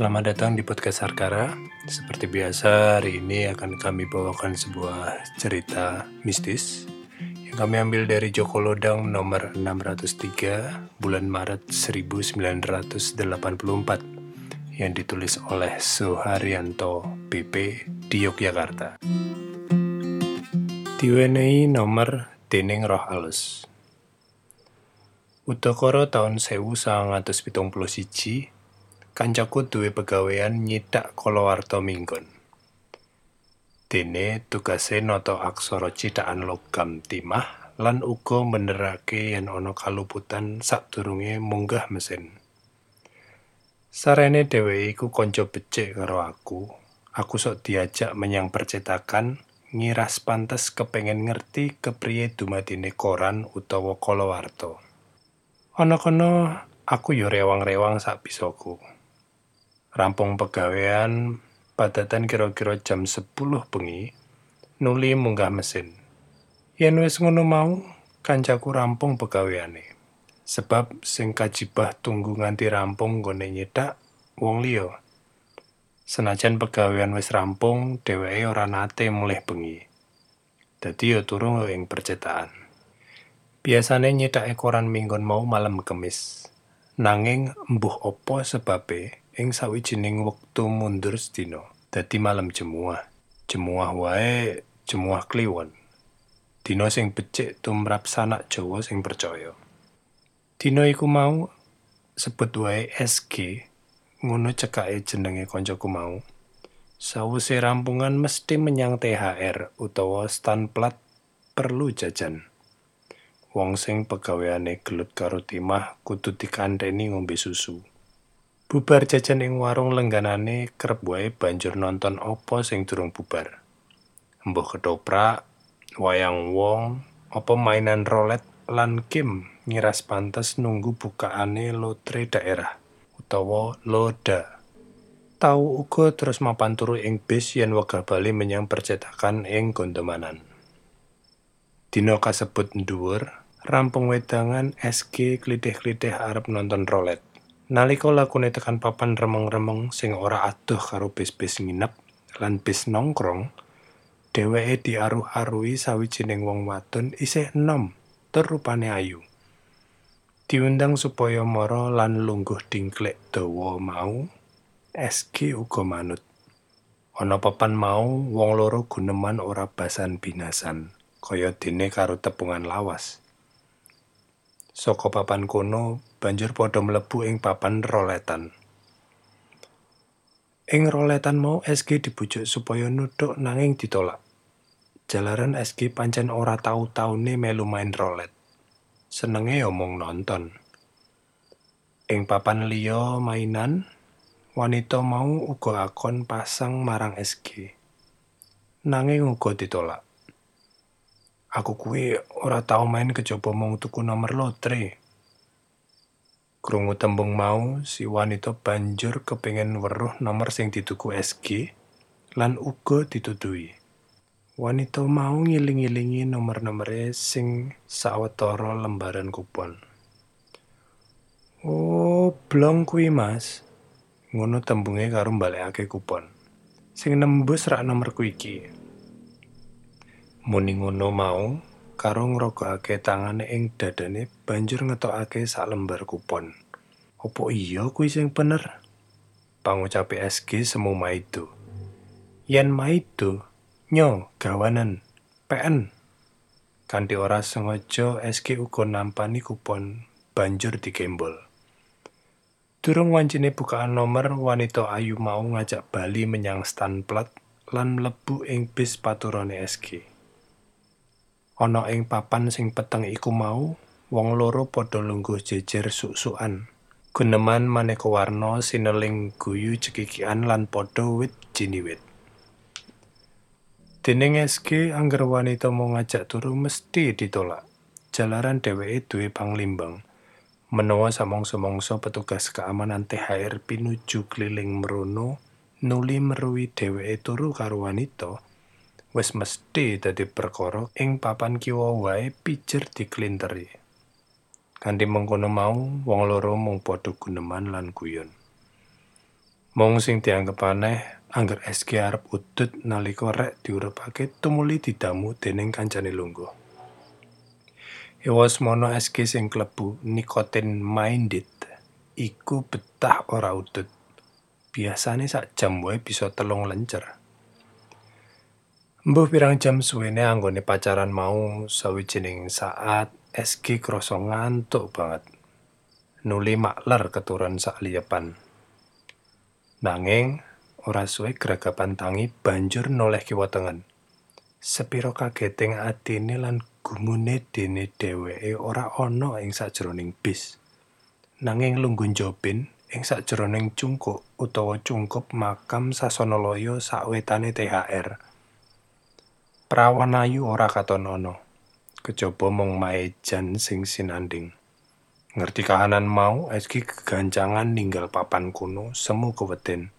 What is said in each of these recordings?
Selamat datang di podcast Sarkara. Seperti biasa, hari ini akan kami bawakan sebuah cerita mistis yang kami ambil dari Joko Lodang nomor 603 bulan Maret 1984 yang ditulis oleh Suharyanto PP di Yogyakarta. Diwenehi nomor Dening Roh Alus. Udakara tahun 1971 kancaku duwe pegawean nyidak kalawarta minggon. Dene tugase nata aksara cithakan logam timah lan uga benerake yen ana kaluputan sadurunge munggah mesin. Sarene dheweke iku kanca becik karo aku. Aku sok diajak menyang percetakan ngiras pantes kepengen ngerti kepriye dumadine koran utawa kalawarta. Ana kono aku yo rewang-rewang sak bisaku. Rampung pegawean padatan kira-kira jam 10 bengi nuli munggah mesin. Yen wis ngono mau kancaku rampung pegaweane. Sebab sing kajibah tunggu nganti rampung gone nyedak wong liya. Senajan pegawean wis rampung dheweke ora nate mulih bengi. Dadi ya turu ing percetakan. Biasane nyedak ekoran minggon mau malam kemis. Nanging embuh opo sebabe ing sawijining wektu mundur sedina dadi malam jemuah. Jemuah wae jemuah kliwon. Dina sing becik tumrap sanak Jawa sing percaya. Dina iku mau sebut wae SG ngono cekake jenenge kancaku mau. Sawise rampungan mesti menyang THR utawa stand plat perlu jajan. Wong sing pegaweane gelut karo timah kudu dikandheni ngombe susu Bubar jajan ing warung lengganane kerep wae banjur nonton apa sing durung bubar. Mbah ketoprak, wayang wong, apa mainan rolet lan game ngiras pantes nunggu bukaane lotre daerah utawa loda. Tau uga terus mapan turu ing bis yen wegah bali menyang percetakan ing Gondomanan. Dino kasebut dhuwur, rampung wedangan SG klitih-klitih arep nonton rolet. Nalika lakune tekan papan remeng-remeng sing ora adoh karo bis-bis nginep lan bis nongkrong, dheweke diaruh-aruhi sawijining wong wadon isih enom rupane ayu. Diundang supaya mara lan lungguh dingklek dawa mau, SG uga manut. Ana papan mau wong loro guneman ora basan binasan, kaya dene karo tepungan lawas. Saka papan kono banjur padha mlebu ing papan roletan. Ing roletan mau SG dibujuk supaya nuthuk nanging ditolak. Jalaran SG pancen ora tau-taune melu main rolet. Senenge omong nonton. Ing papan liya mainan, wanita mau uga akon pasang marang SG. Nanging uga ditolak. Aku kuwi ora tau main kejaba mung tuku nomor lotre. Krungu tembung mau, si wanita banjur kepingin weruh nomor sing dituku SG lan uga ditutui. Wanita mau ngiling-ilingi nomor-nomore sing sawetara lembaran kupon. Oh, blong kuwi mas. Ngono tembunge karo mbalekake kupon. Sing nembus rak nomorku iki. Muni ngono mau, karo ngrogokake tangane ing dadane banjur ngetokake sak lembar kupon. Opo iya kuwi sing bener? Pangucape SG semu maido. Yen maido, nyo gawanan PN. Kanthi ora sengaja SG uga nampani kupon banjur dikembol. Durung wancine bukaan nomor wanita ayu mau ngajak Bali menyang stand plat lan mlebu ing bis paturane SG. Ana ing papan sing peteng iku mau wong loro padha lungguh jejer suk-sukan. Guneman maneka warna sineling guyu cekikian lan padha wit jiniwit. Dening SG angger wanita mau ngajak turu mesti ditolak. Jalaran dheweke duwe panglimbang. Menawa samongso-mongso petugas keamanan THR pinuju keliling merono nuli meruwi dheweke turu karo wanita wis mesti dadi perkara ing papan kiwa wae pijer diklinteri. Kanthi mengkono mau, wong loro mung padha guneman lan guyon. Mong sing dianggep aneh angger SG arep udut nalika rek diurupake tumuli didamu dening kancane lungguh. Ewas mono SG sing klebu nikotin minded iku betah ora udut. Biasane sak jam wae bisa telung lencer. Mbuh pirang jam suwene anggone pacaran mau sawijining saat SG krasa ngantuk banget. Nuli makler keturun sak liyepan. Nanging ora suwe gragapan tangi banjur noleh kiwa tengen. Sepiro kageting atine lan gumune dene dheweke ora ana ing sajroning bis. Nanging lungguh njobin ing sajroning cungkup utawa cungkup makam Sasanalaya sawetane THR. Prawan ayu ora katon ana. Kejaba mung maejan sing sinanding. Ngerti kahanan mau, Eski kegancangan ninggal papan kuno semu keweden.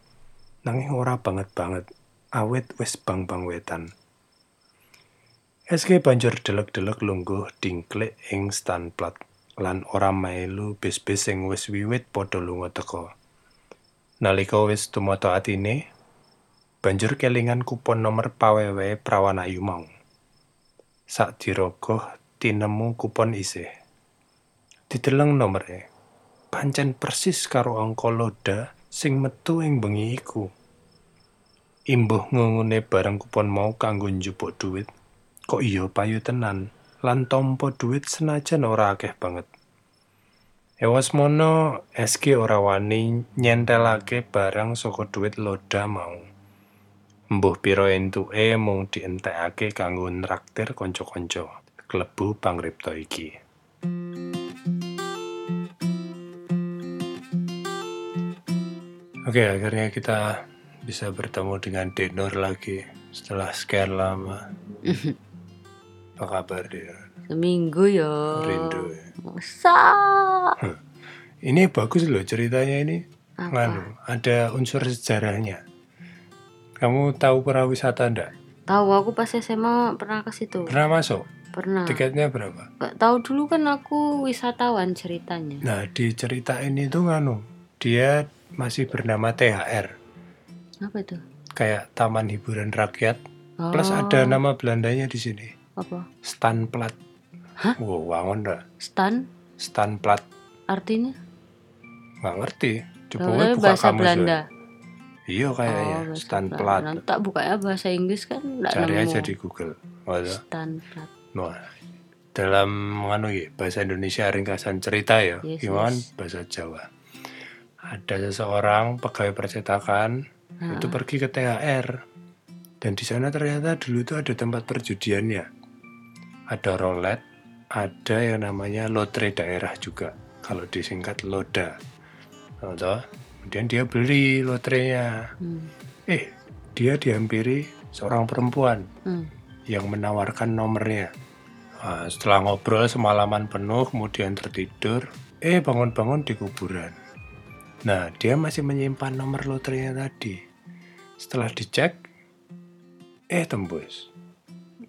Nanging ora banget-banget, awet wis bang-bang wetan. SK banjur delek-delek lungguh dingklik ing stan plat lan ora melu bis-bis sing wis wiwit padha lunga teka. Nalika wis tumata atine, banjur kelingan kupon nomor pawewe prawan ayu mau. Sak tinemu kupon isih. Dideleng nomere. Pancen persis karo angka loda sing metu ing bengi iku. Imbuh ngungune barang kupon mau kanggo njupuk duit. Kok iya payu tenan lan tompo duit senajan ora akeh banget. Ewas mono SG ora wani nyentelake barang saka duit loda mau. Mbuh pira entuke mung dientekake kanggo nraktir kanca-kanca klebu pangripta iki. Oke, akhirnya kita bisa bertemu dengan Denor lagi setelah sekian lama. Apa kabar Denor? Seminggu ya. Rindu. ya? Masa? Ini bagus loh ceritanya ini. Apa? Nganu, ada unsur sejarahnya. Kamu tahu perawisata ndak? Tahu aku pas SMA pernah ke situ. Pernah masuk? Pernah. Tiketnya berapa? Gak tahu dulu kan aku wisatawan ceritanya. Nah, di cerita ini tuh nganu, dia masih bernama THR. Apa itu? Kayak Taman Hiburan Rakyat. Plus Oh, ada nama Belandanya di sini. apa? Stanplat. Hah? Wow, wangon dah. Stan Stanplat. artinya? Nggak ngerti. Coba buka bahasa kamus Belanda. wae. Iya kayaknya. Oh, bahasa Stanplat. Nanti tak bukanya bahasa Inggris kan enggak Cari nemu. aja di Google. Waduh. Stanplat. Nah, dalam nganu ya, bahasa Indonesia ringkasan cerita ya, Yes, gimana yes. bahasa Jawa. Ada seseorang pegawai percetakan Ah, itu pergi ke THR dan di sana ternyata dulu itu ada tempat perjudiannya. Ada roulette, ada yang namanya lotre daerah juga. Kalau disingkat loda. Nah, toh. Kemudian dia beli lotrenya. Hmm. Eh, dia dihampiri seorang perempuan Hmm. yang menawarkan nomornya. Nah, setelah ngobrol semalaman penuh, kemudian tertidur, eh bangun-bangun di kuburan. Nah, dia masih menyimpan nomor loterinya tadi. Setelah dicek, eh tembus.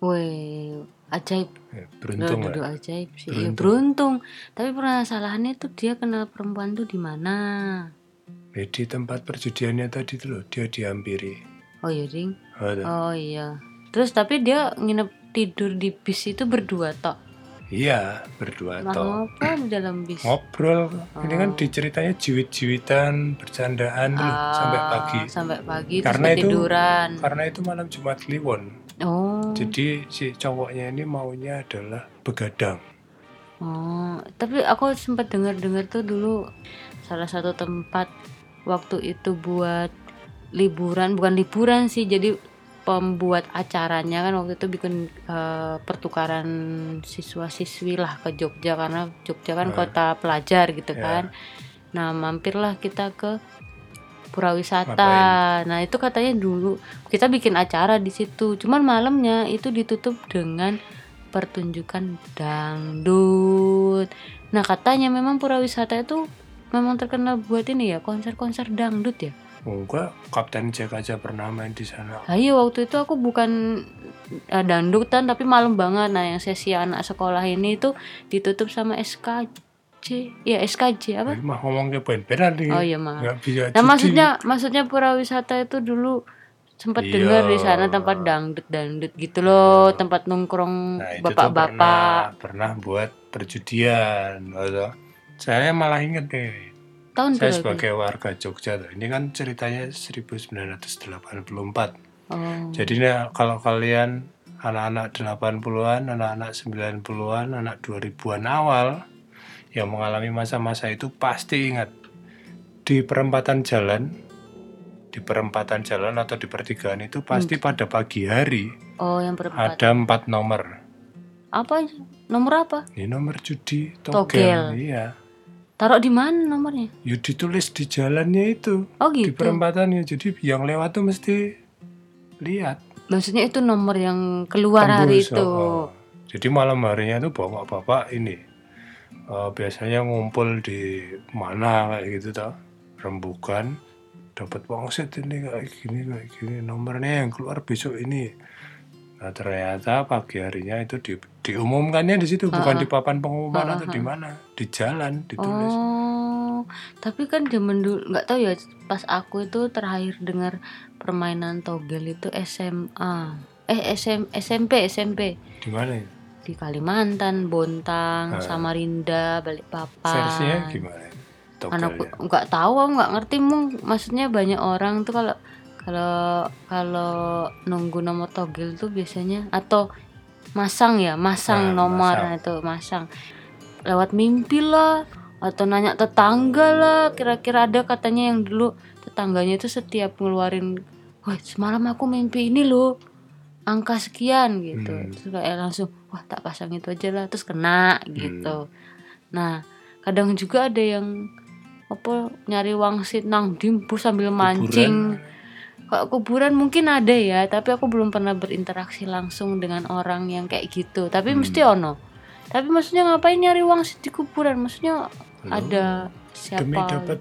Weh, ajaib. Eh, beruntung Duh, ajaib sih. Beruntung. Ya, beruntung. Tapi permasalahannya tuh dia kenal perempuan tuh di mana? Eh, di tempat perjudiannya tadi tuh loh, dia dihampiri. Oh iya, Ding. Ada. Oh iya. Terus tapi dia nginep tidur di bis itu berdua tok. Iya, berdua Lah toh. ngobrol dalam bis. Ngobrol, ini kan Oh. diceritanya jiwit-jiwitan, bercandaan tuh loh, Ah, sampai pagi. Sampai pagi Karena terus itu- ketiduran. Karena itu malam Jumat Kliwon. Oh. Jadi si cowoknya ini maunya adalah begadang. Oh, tapi aku sempat dengar-dengar tuh dulu salah satu tempat waktu itu buat liburan, bukan liburan sih, jadi pembuat acaranya kan waktu itu bikin eh, pertukaran siswa-siswi lah ke Jogja karena Jogja kan kota pelajar gitu Ya. kan. Nah, mampirlah kita ke pura wisata. Ngapain? Nah, itu katanya dulu kita bikin acara di situ. Cuman malamnya itu ditutup dengan pertunjukan dangdut. Nah, katanya memang pura wisata itu memang terkenal buat ini ya, konser-konser dangdut ya. Enggak, Kapten Jack aja pernah main di sana. Nah, iya waktu itu aku bukan eh, dangdutan tapi malam banget. Nah, yang sesi anak sekolah ini itu ditutup sama SK SKJ ya SKJ apa mah ngomong ke ben-benan nih. Oh, iya. Nggak bisa nah maksudnya maksudnya pura wisata itu dulu sempat Iya. dengar di sana tempat dangdut dangdut gitu loh tempat nongkrong Nah, bapak-bapak pernah, pernah buat perjudian. gitu. Saya malah inget nih. tahun Saya berapa sebagai warga Jogja tuh. Ini kan ceritanya 1984. oh Jadi nah, kalau kalian anak-anak 80-an, anak-anak 90-an, anak 2000-an awal yang mengalami masa-masa itu pasti ingat di perempatan jalan di perempatan jalan atau di pertigaan itu pasti pada pagi hari oh yang berempat ada empat nomor. apa nomor apa Ini nomor judi Togel. togel. Iya. Taruh di mana nomornya Ya ditulis di jalannya itu. oh Di gitu perempatannya. Jadi yang lewat tuh mesti lihat. maksudnya itu nomor yang keluar hari Tembus, itu oh, oh. Jadi malam harinya tuh bapak-bapak ini eh, biasanya ngumpul di mana kayak gitu tau rembukan dapat wangsit ini kayak gini kayak gini nomornya yang keluar besok ini. Nah ternyata pagi harinya itu di, diumumkannya di situ bukan di papan pengumuman atau di mana di jalan ditulis. Oh, tapi kan zaman dulu nggak tahu ya. Pas aku itu terakhir dengar permainan togel itu SMA. Eh SM, SMP SMP Di mana ya? di Kalimantan, Bontang, Ah. Samarinda, Balikpapan. Versinya gimana? Anakku Togelnya. nggak tahu, aku nggak ngerti mung. Maksudnya banyak orang tuh kalau kalau kalau nunggu nomor togel tuh biasanya atau masang ya, masang Ah, nomor masang. nah, itu masang. Lewat mimpi lah atau nanya tetangga lah kira-kira ada katanya yang dulu tetangganya itu setiap ngeluarin wah semalam aku mimpi ini loh angka sekian gitu. Hmm. terus kayak langsung wah tak pasang itu aja lah terus kena gitu. Nah kadang juga ada yang apa nyari wangsit nang dimpu sambil mancing kalau kuburan mungkin ada ya tapi aku belum pernah berinteraksi langsung dengan orang yang kayak gitu. Tapi Hmm. mesti ono. Tapi maksudnya ngapain nyari wangsit di kuburan? Maksudnya Loh, ada demi siapa dapat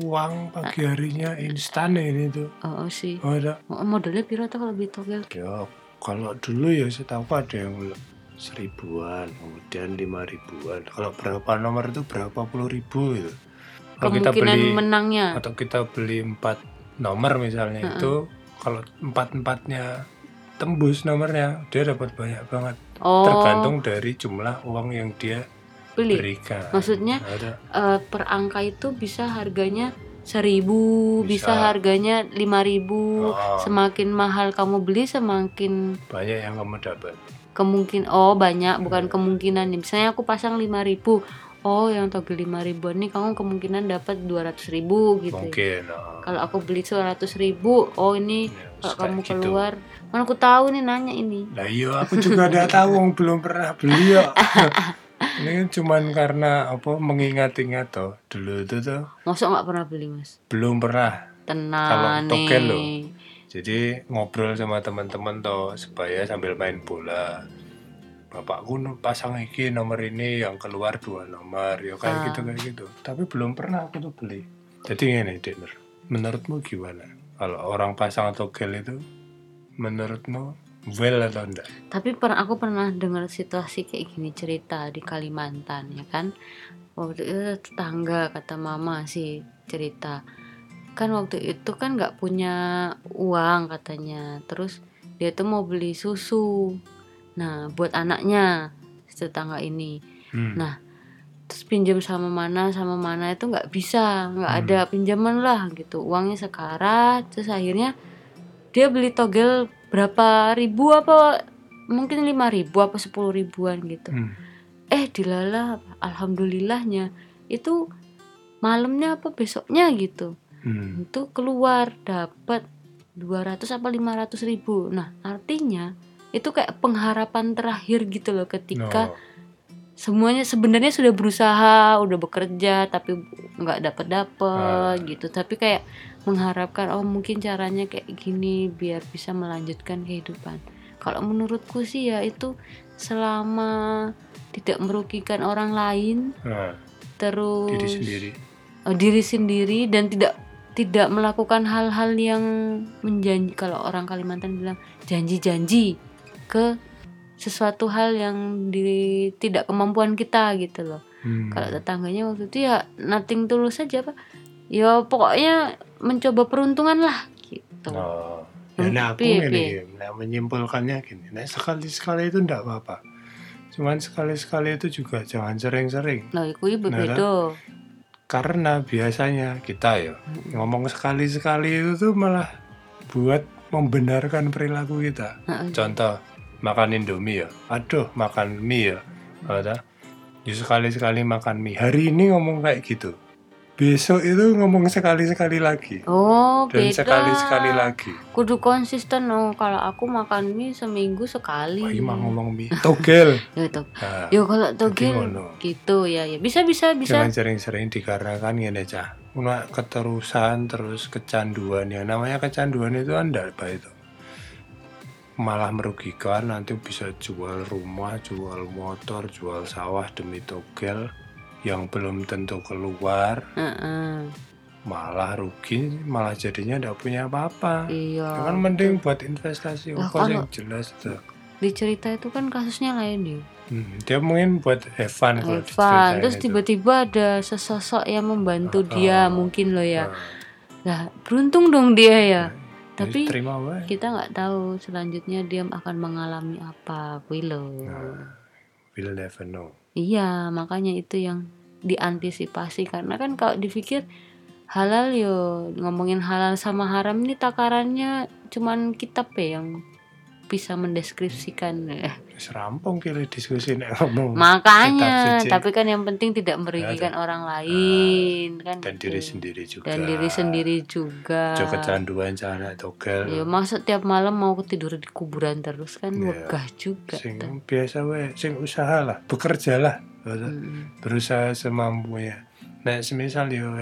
uang pagi harinya instan ini tuh. Oh, oh sih. Oh, ada. Oh, modelnya piro tuh kalau beli togel ya kalau dulu ya saya tahu ada yang seribuan kemudian lima ribuan. Kalau berapa nomor itu berapa puluh ribu gitu. Kalau kita kemungkinan beli menangnya. atau kita beli empat nomor misalnya itu kalau empat empatnya tembus nomornya dia dapat banyak banget. Oh. Tergantung dari jumlah uang yang dia beli. berikan. Maksudnya? ada. Eh, per angka itu bisa harganya seribu bisa, Bisa. harganya lima ribu. Oh. semakin mahal kamu beli semakin banyak yang kamu dapat. kemungkin oh banyak bukan kemungkinan. Misalnya aku pasang 5000 oh yang togel 5000 nih kamu kemungkinan dapat 200.000 ribu gitu ya. mungkin oh. kalau aku beli 100.000 ribu oh ini Ya, kalau kamu gitu. keluar mana aku tahu nih nanya ini Lah iya aku juga ada tahu belum pernah beli ya. Ini kan cuman karena apa mengingat-ingat toh dulu itu tuh masa nggak pernah beli mas belum pernah. tenang togel loh. Jadi ngobrol sama teman-teman toh supaya sambil main bola. Bapakku pasang iki nomor ini yang keluar dua nomor ya kayak Ah. gitu kayak gitu. Tapi belum pernah aku tuh beli. Jadi ini Dinner, menurutmu gimana? Kalau orang pasang togel itu menurutmu well atau enggak? tapi pernah aku pernah dengar situasi kayak gini cerita di Kalimantan ya kan waktu itu tetangga kata mama sih cerita kan waktu itu kan nggak punya uang katanya terus dia tuh mau beli susu nah buat anaknya tetangga ini Hmm. Nah, terus pinjam sama mana sama mana itu nggak bisa nggak Hmm. ada pinjaman lah gitu uangnya sekarat terus akhirnya dia beli togel berapa ribu apa mungkin lima ribu apa sepuluh ribuan gitu Hmm. eh dilala alhamdulillahnya itu malamnya apa besoknya gitu Hmm. itu keluar dapat 200 apa 500 ribu nah artinya itu kayak pengharapan terakhir gitu loh ketika No. semuanya sebenarnya sudah berusaha udah bekerja tapi nggak dapat dapat Ah. gitu tapi kayak mengharapkan oh mungkin caranya kayak gini biar bisa melanjutkan kehidupan kalau menurutku sih ya itu selama tidak merugikan orang lain Nah, terus diri sendiri. eh, diri sendiri dan tidak tidak melakukan hal-hal yang menjanji kalau orang Kalimantan bilang janji-janji ke sesuatu hal yang di tidak kemampuan kita gitu loh Hmm. kalau tetangganya waktu itu ya nothing tulus saja pak ya pokoknya mencoba peruntungan lah gitu Oh. Hmm, Ya, nah aku piye, gini, piye? nah, menyimpulkannya gini, nah sekali-sekali itu enggak apa-apa. Cuman sekali-sekali itu juga jangan sering-sering. nah itu ibu Nah, beda Karena biasanya kita ya Hmm. ngomong sekali-sekali itu tuh malah buat membenarkan perilaku kita. Heeh. Contoh, makan Indomie ya. Aduh, makan mie ya. Ada. Ya sekali-sekali makan mie. Hari ini ngomong kayak gitu. Besok itu ngomong sekali-sekali lagi. oh Dan beda sekali-sekali lagi. kudu konsisten oh kalau aku makan mie seminggu sekali Wah, mah ngomong mie. Togel. ya toh Nah, yo kalau Jadi togel gitu ya ya bisa bisa bisa Jangan sering-sering dikarenakan ngene cah. Keterusan terus kecanduan ya. Namanya kecanduan itu anda apa itu? Malah merugikan. Nanti bisa jual rumah, jual motor, jual sawah demi togel yang belum tentu keluar, Heeh. malah rugi, malah jadinya tidak punya apa-apa. iya Ya kan mending buat investasi. Apa kalau- yang jelas tuh. di cerita itu kan kasusnya lain ya. Hmm, dia mungkin buat fun kalau Evan terus tiba-tiba ada sesosok yang membantu Ah, dia mungkin loh ya. Nah, lah beruntung dong dia ya. Ya tapi terima wae. kita nggak tahu selanjutnya dia akan mengalami apa loh Nah, we'll never know. iya makanya itu yang diantisipasi karena kan kalau dipikir halal yo ngomongin halal sama haram ini takarannya cuman kitab ya yang bisa mendeskripsikan eh, Wis rampung kira diskusi nek ngomong makanya tapi kan yang penting tidak merugikan orang lain kan dan gitu. diri sendiri juga. dan diri sendiri juga Ojo kecanduan cana togel. ya masa tiap malam mau tidur di kuburan terus kan Iya. wegah juga sing tuh. biasa wae, sing usaha lah, bekerja lah. Betul? Mm. Berusaha semampunya. Nek semisal yo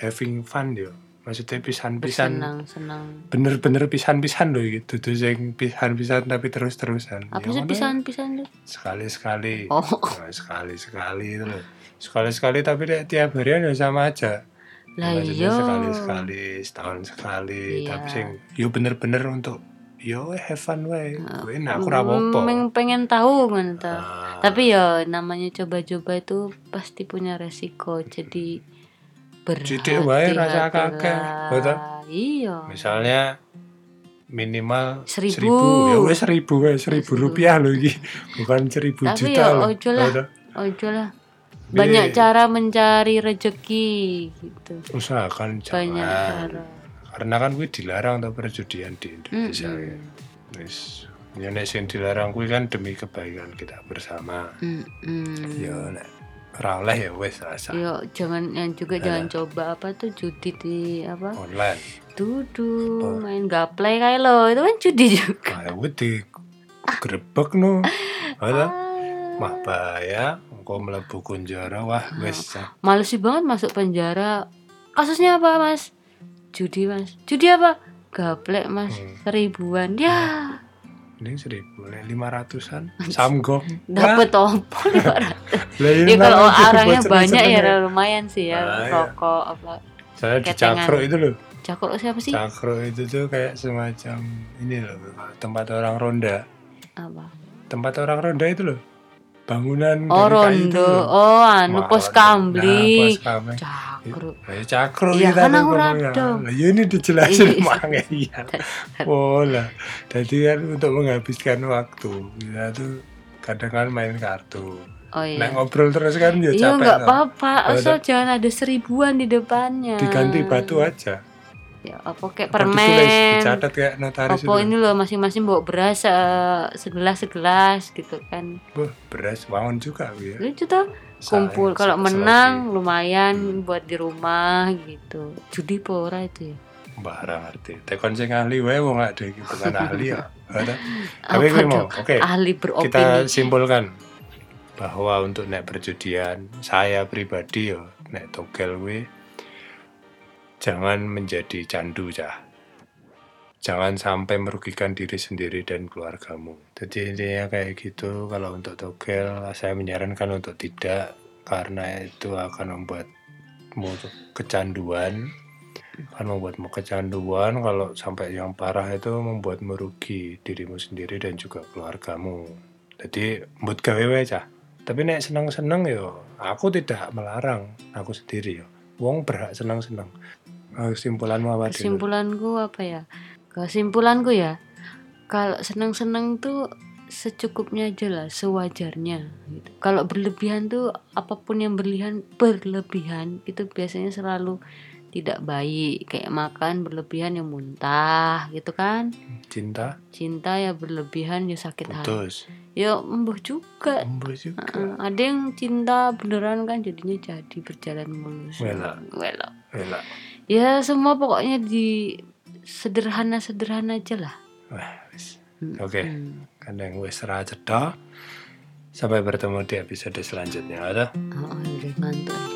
having fun yo. Maksudnya pisan-pisan. Bener-bener pisan-pisan loh gitu. Tuh sing pisan-pisan tapi terus-terusan. Apa sih ngono, pisan-pisan tuh sekali-sekali. Oh. Nah, sekali-sekali itu loh. Sekali-sekali tapi tiap harian ya sama aja. Lah iya. sekali-sekali setahun sekali. Iya. tapi sing yo bener-bener untuk yo have fun wae gue nah aku ra apa Meng- pengen tahu ta. Ah, tapi ya namanya coba-coba itu pasti punya resiko. Jadi Sidik wae rasa kakek, betul? iya misalnya minimal Seribu. ya wes seribu wes seribu Seribu. rupiah loh iki bukan seribu Tapi juta ya ojo lah. Ojo lah banyak cara mencari rejeki gitu usahakan banyak jangan cara karena kan gue dilarang tuh perjudian di Indonesia ya. Wis, ya sing dilarang gue kan demi kebaikan kita bersama. Mm-mm. Ya nek ora oleh ya wis rasa Yo, jangan yang juga jangan coba apa tuh judi di apa? Online. duduk Apa? main gaplay kayak lo itu kan judi juga. Kayak gue di grebek no. Ada? Ah. mah bahaya engkau mlebu kunjara wah wis cah. males sih banget masuk penjara. Kasusnya apa mas? Judi mas. Judi apa? Gaplek mas. Hmm. seribuan. Ya ini seribu nek lima ratusan. Samgong dapet opo lima ratus. Lah, ya kalau orangnya banyak ya lumayan sih ya Ah, iya. rokok apa saya di cakro itu loh. Cakro siapa sih? Cakro itu tuh kayak semacam ini loh tempat orang ronda. Apa? Tempat orang ronda itu loh. Bangunan oh rondo. loh. oh anu pos nah, Lah, ya cakro Iya, kita kan aku. Lah, ya ini dijelasin Iya. makanya iya. Lah jadi kan untuk menghabiskan waktu. Kita tuh kadang kan main kartu. Oh iya. Ngobrol terus kan ya iya capek nggak toh. apa-apa. Asal jangan ada seribuan di depannya. Diganti batu aja. Ya apa kayak Apa ditulis, permen. dicatat kayak notaris apa ini loh masing-masing bawa beras eh, segelas segelas gitu kan. Wah, beras wangun juga ya. Lucu tuh kumpul kalau menang lumayan buat di rumah gitu. Judi pora itu ya? Barang arti tekon sing ahli wae wong gak ada bukan ahli ya. Tapi gue mau oke. Ahli kita beropini. simpulkan bahwa untuk nek perjudian saya pribadi yo nek togel gue jangan menjadi candu cah jangan sampai merugikan diri sendiri dan keluargamu. Jadi intinya kayak gitu kalau untuk togel saya menyarankan untuk tidak karena itu akan membuatmu kecanduan. Akan membuatmu kecanduan kalau sampai yang parah itu membuat merugi dirimu sendiri dan juga keluargamu. Jadi mood gawe cah tapi nek seneng-seneng yo aku tidak melarang aku sendiri ya wong berhak senang-senang Eh, kesimpulanmu apa kesimpulanku apa ya kesimpulanku ya kalau senang-senang tuh secukupnya aja lah sewajarnya gitu. kalau berlebihan tuh apa pun yang berlebihan berlebihan itu biasanya selalu tidak baik kayak makan berlebihan yang muntah gitu kan cinta cinta ya berlebihan ya sakit hati ya embuh juga embus juga Heeh, ada yang cinta beneran kan jadinya jadi berjalan mulus Wela. Wela. Wela. ya semua pokoknya di sederhana sederhana aja lah Wah, wis. Oke. kan yang wis ra cedha. Sampai bertemu di episode selanjutnya. Ada? oh, udah ngantuk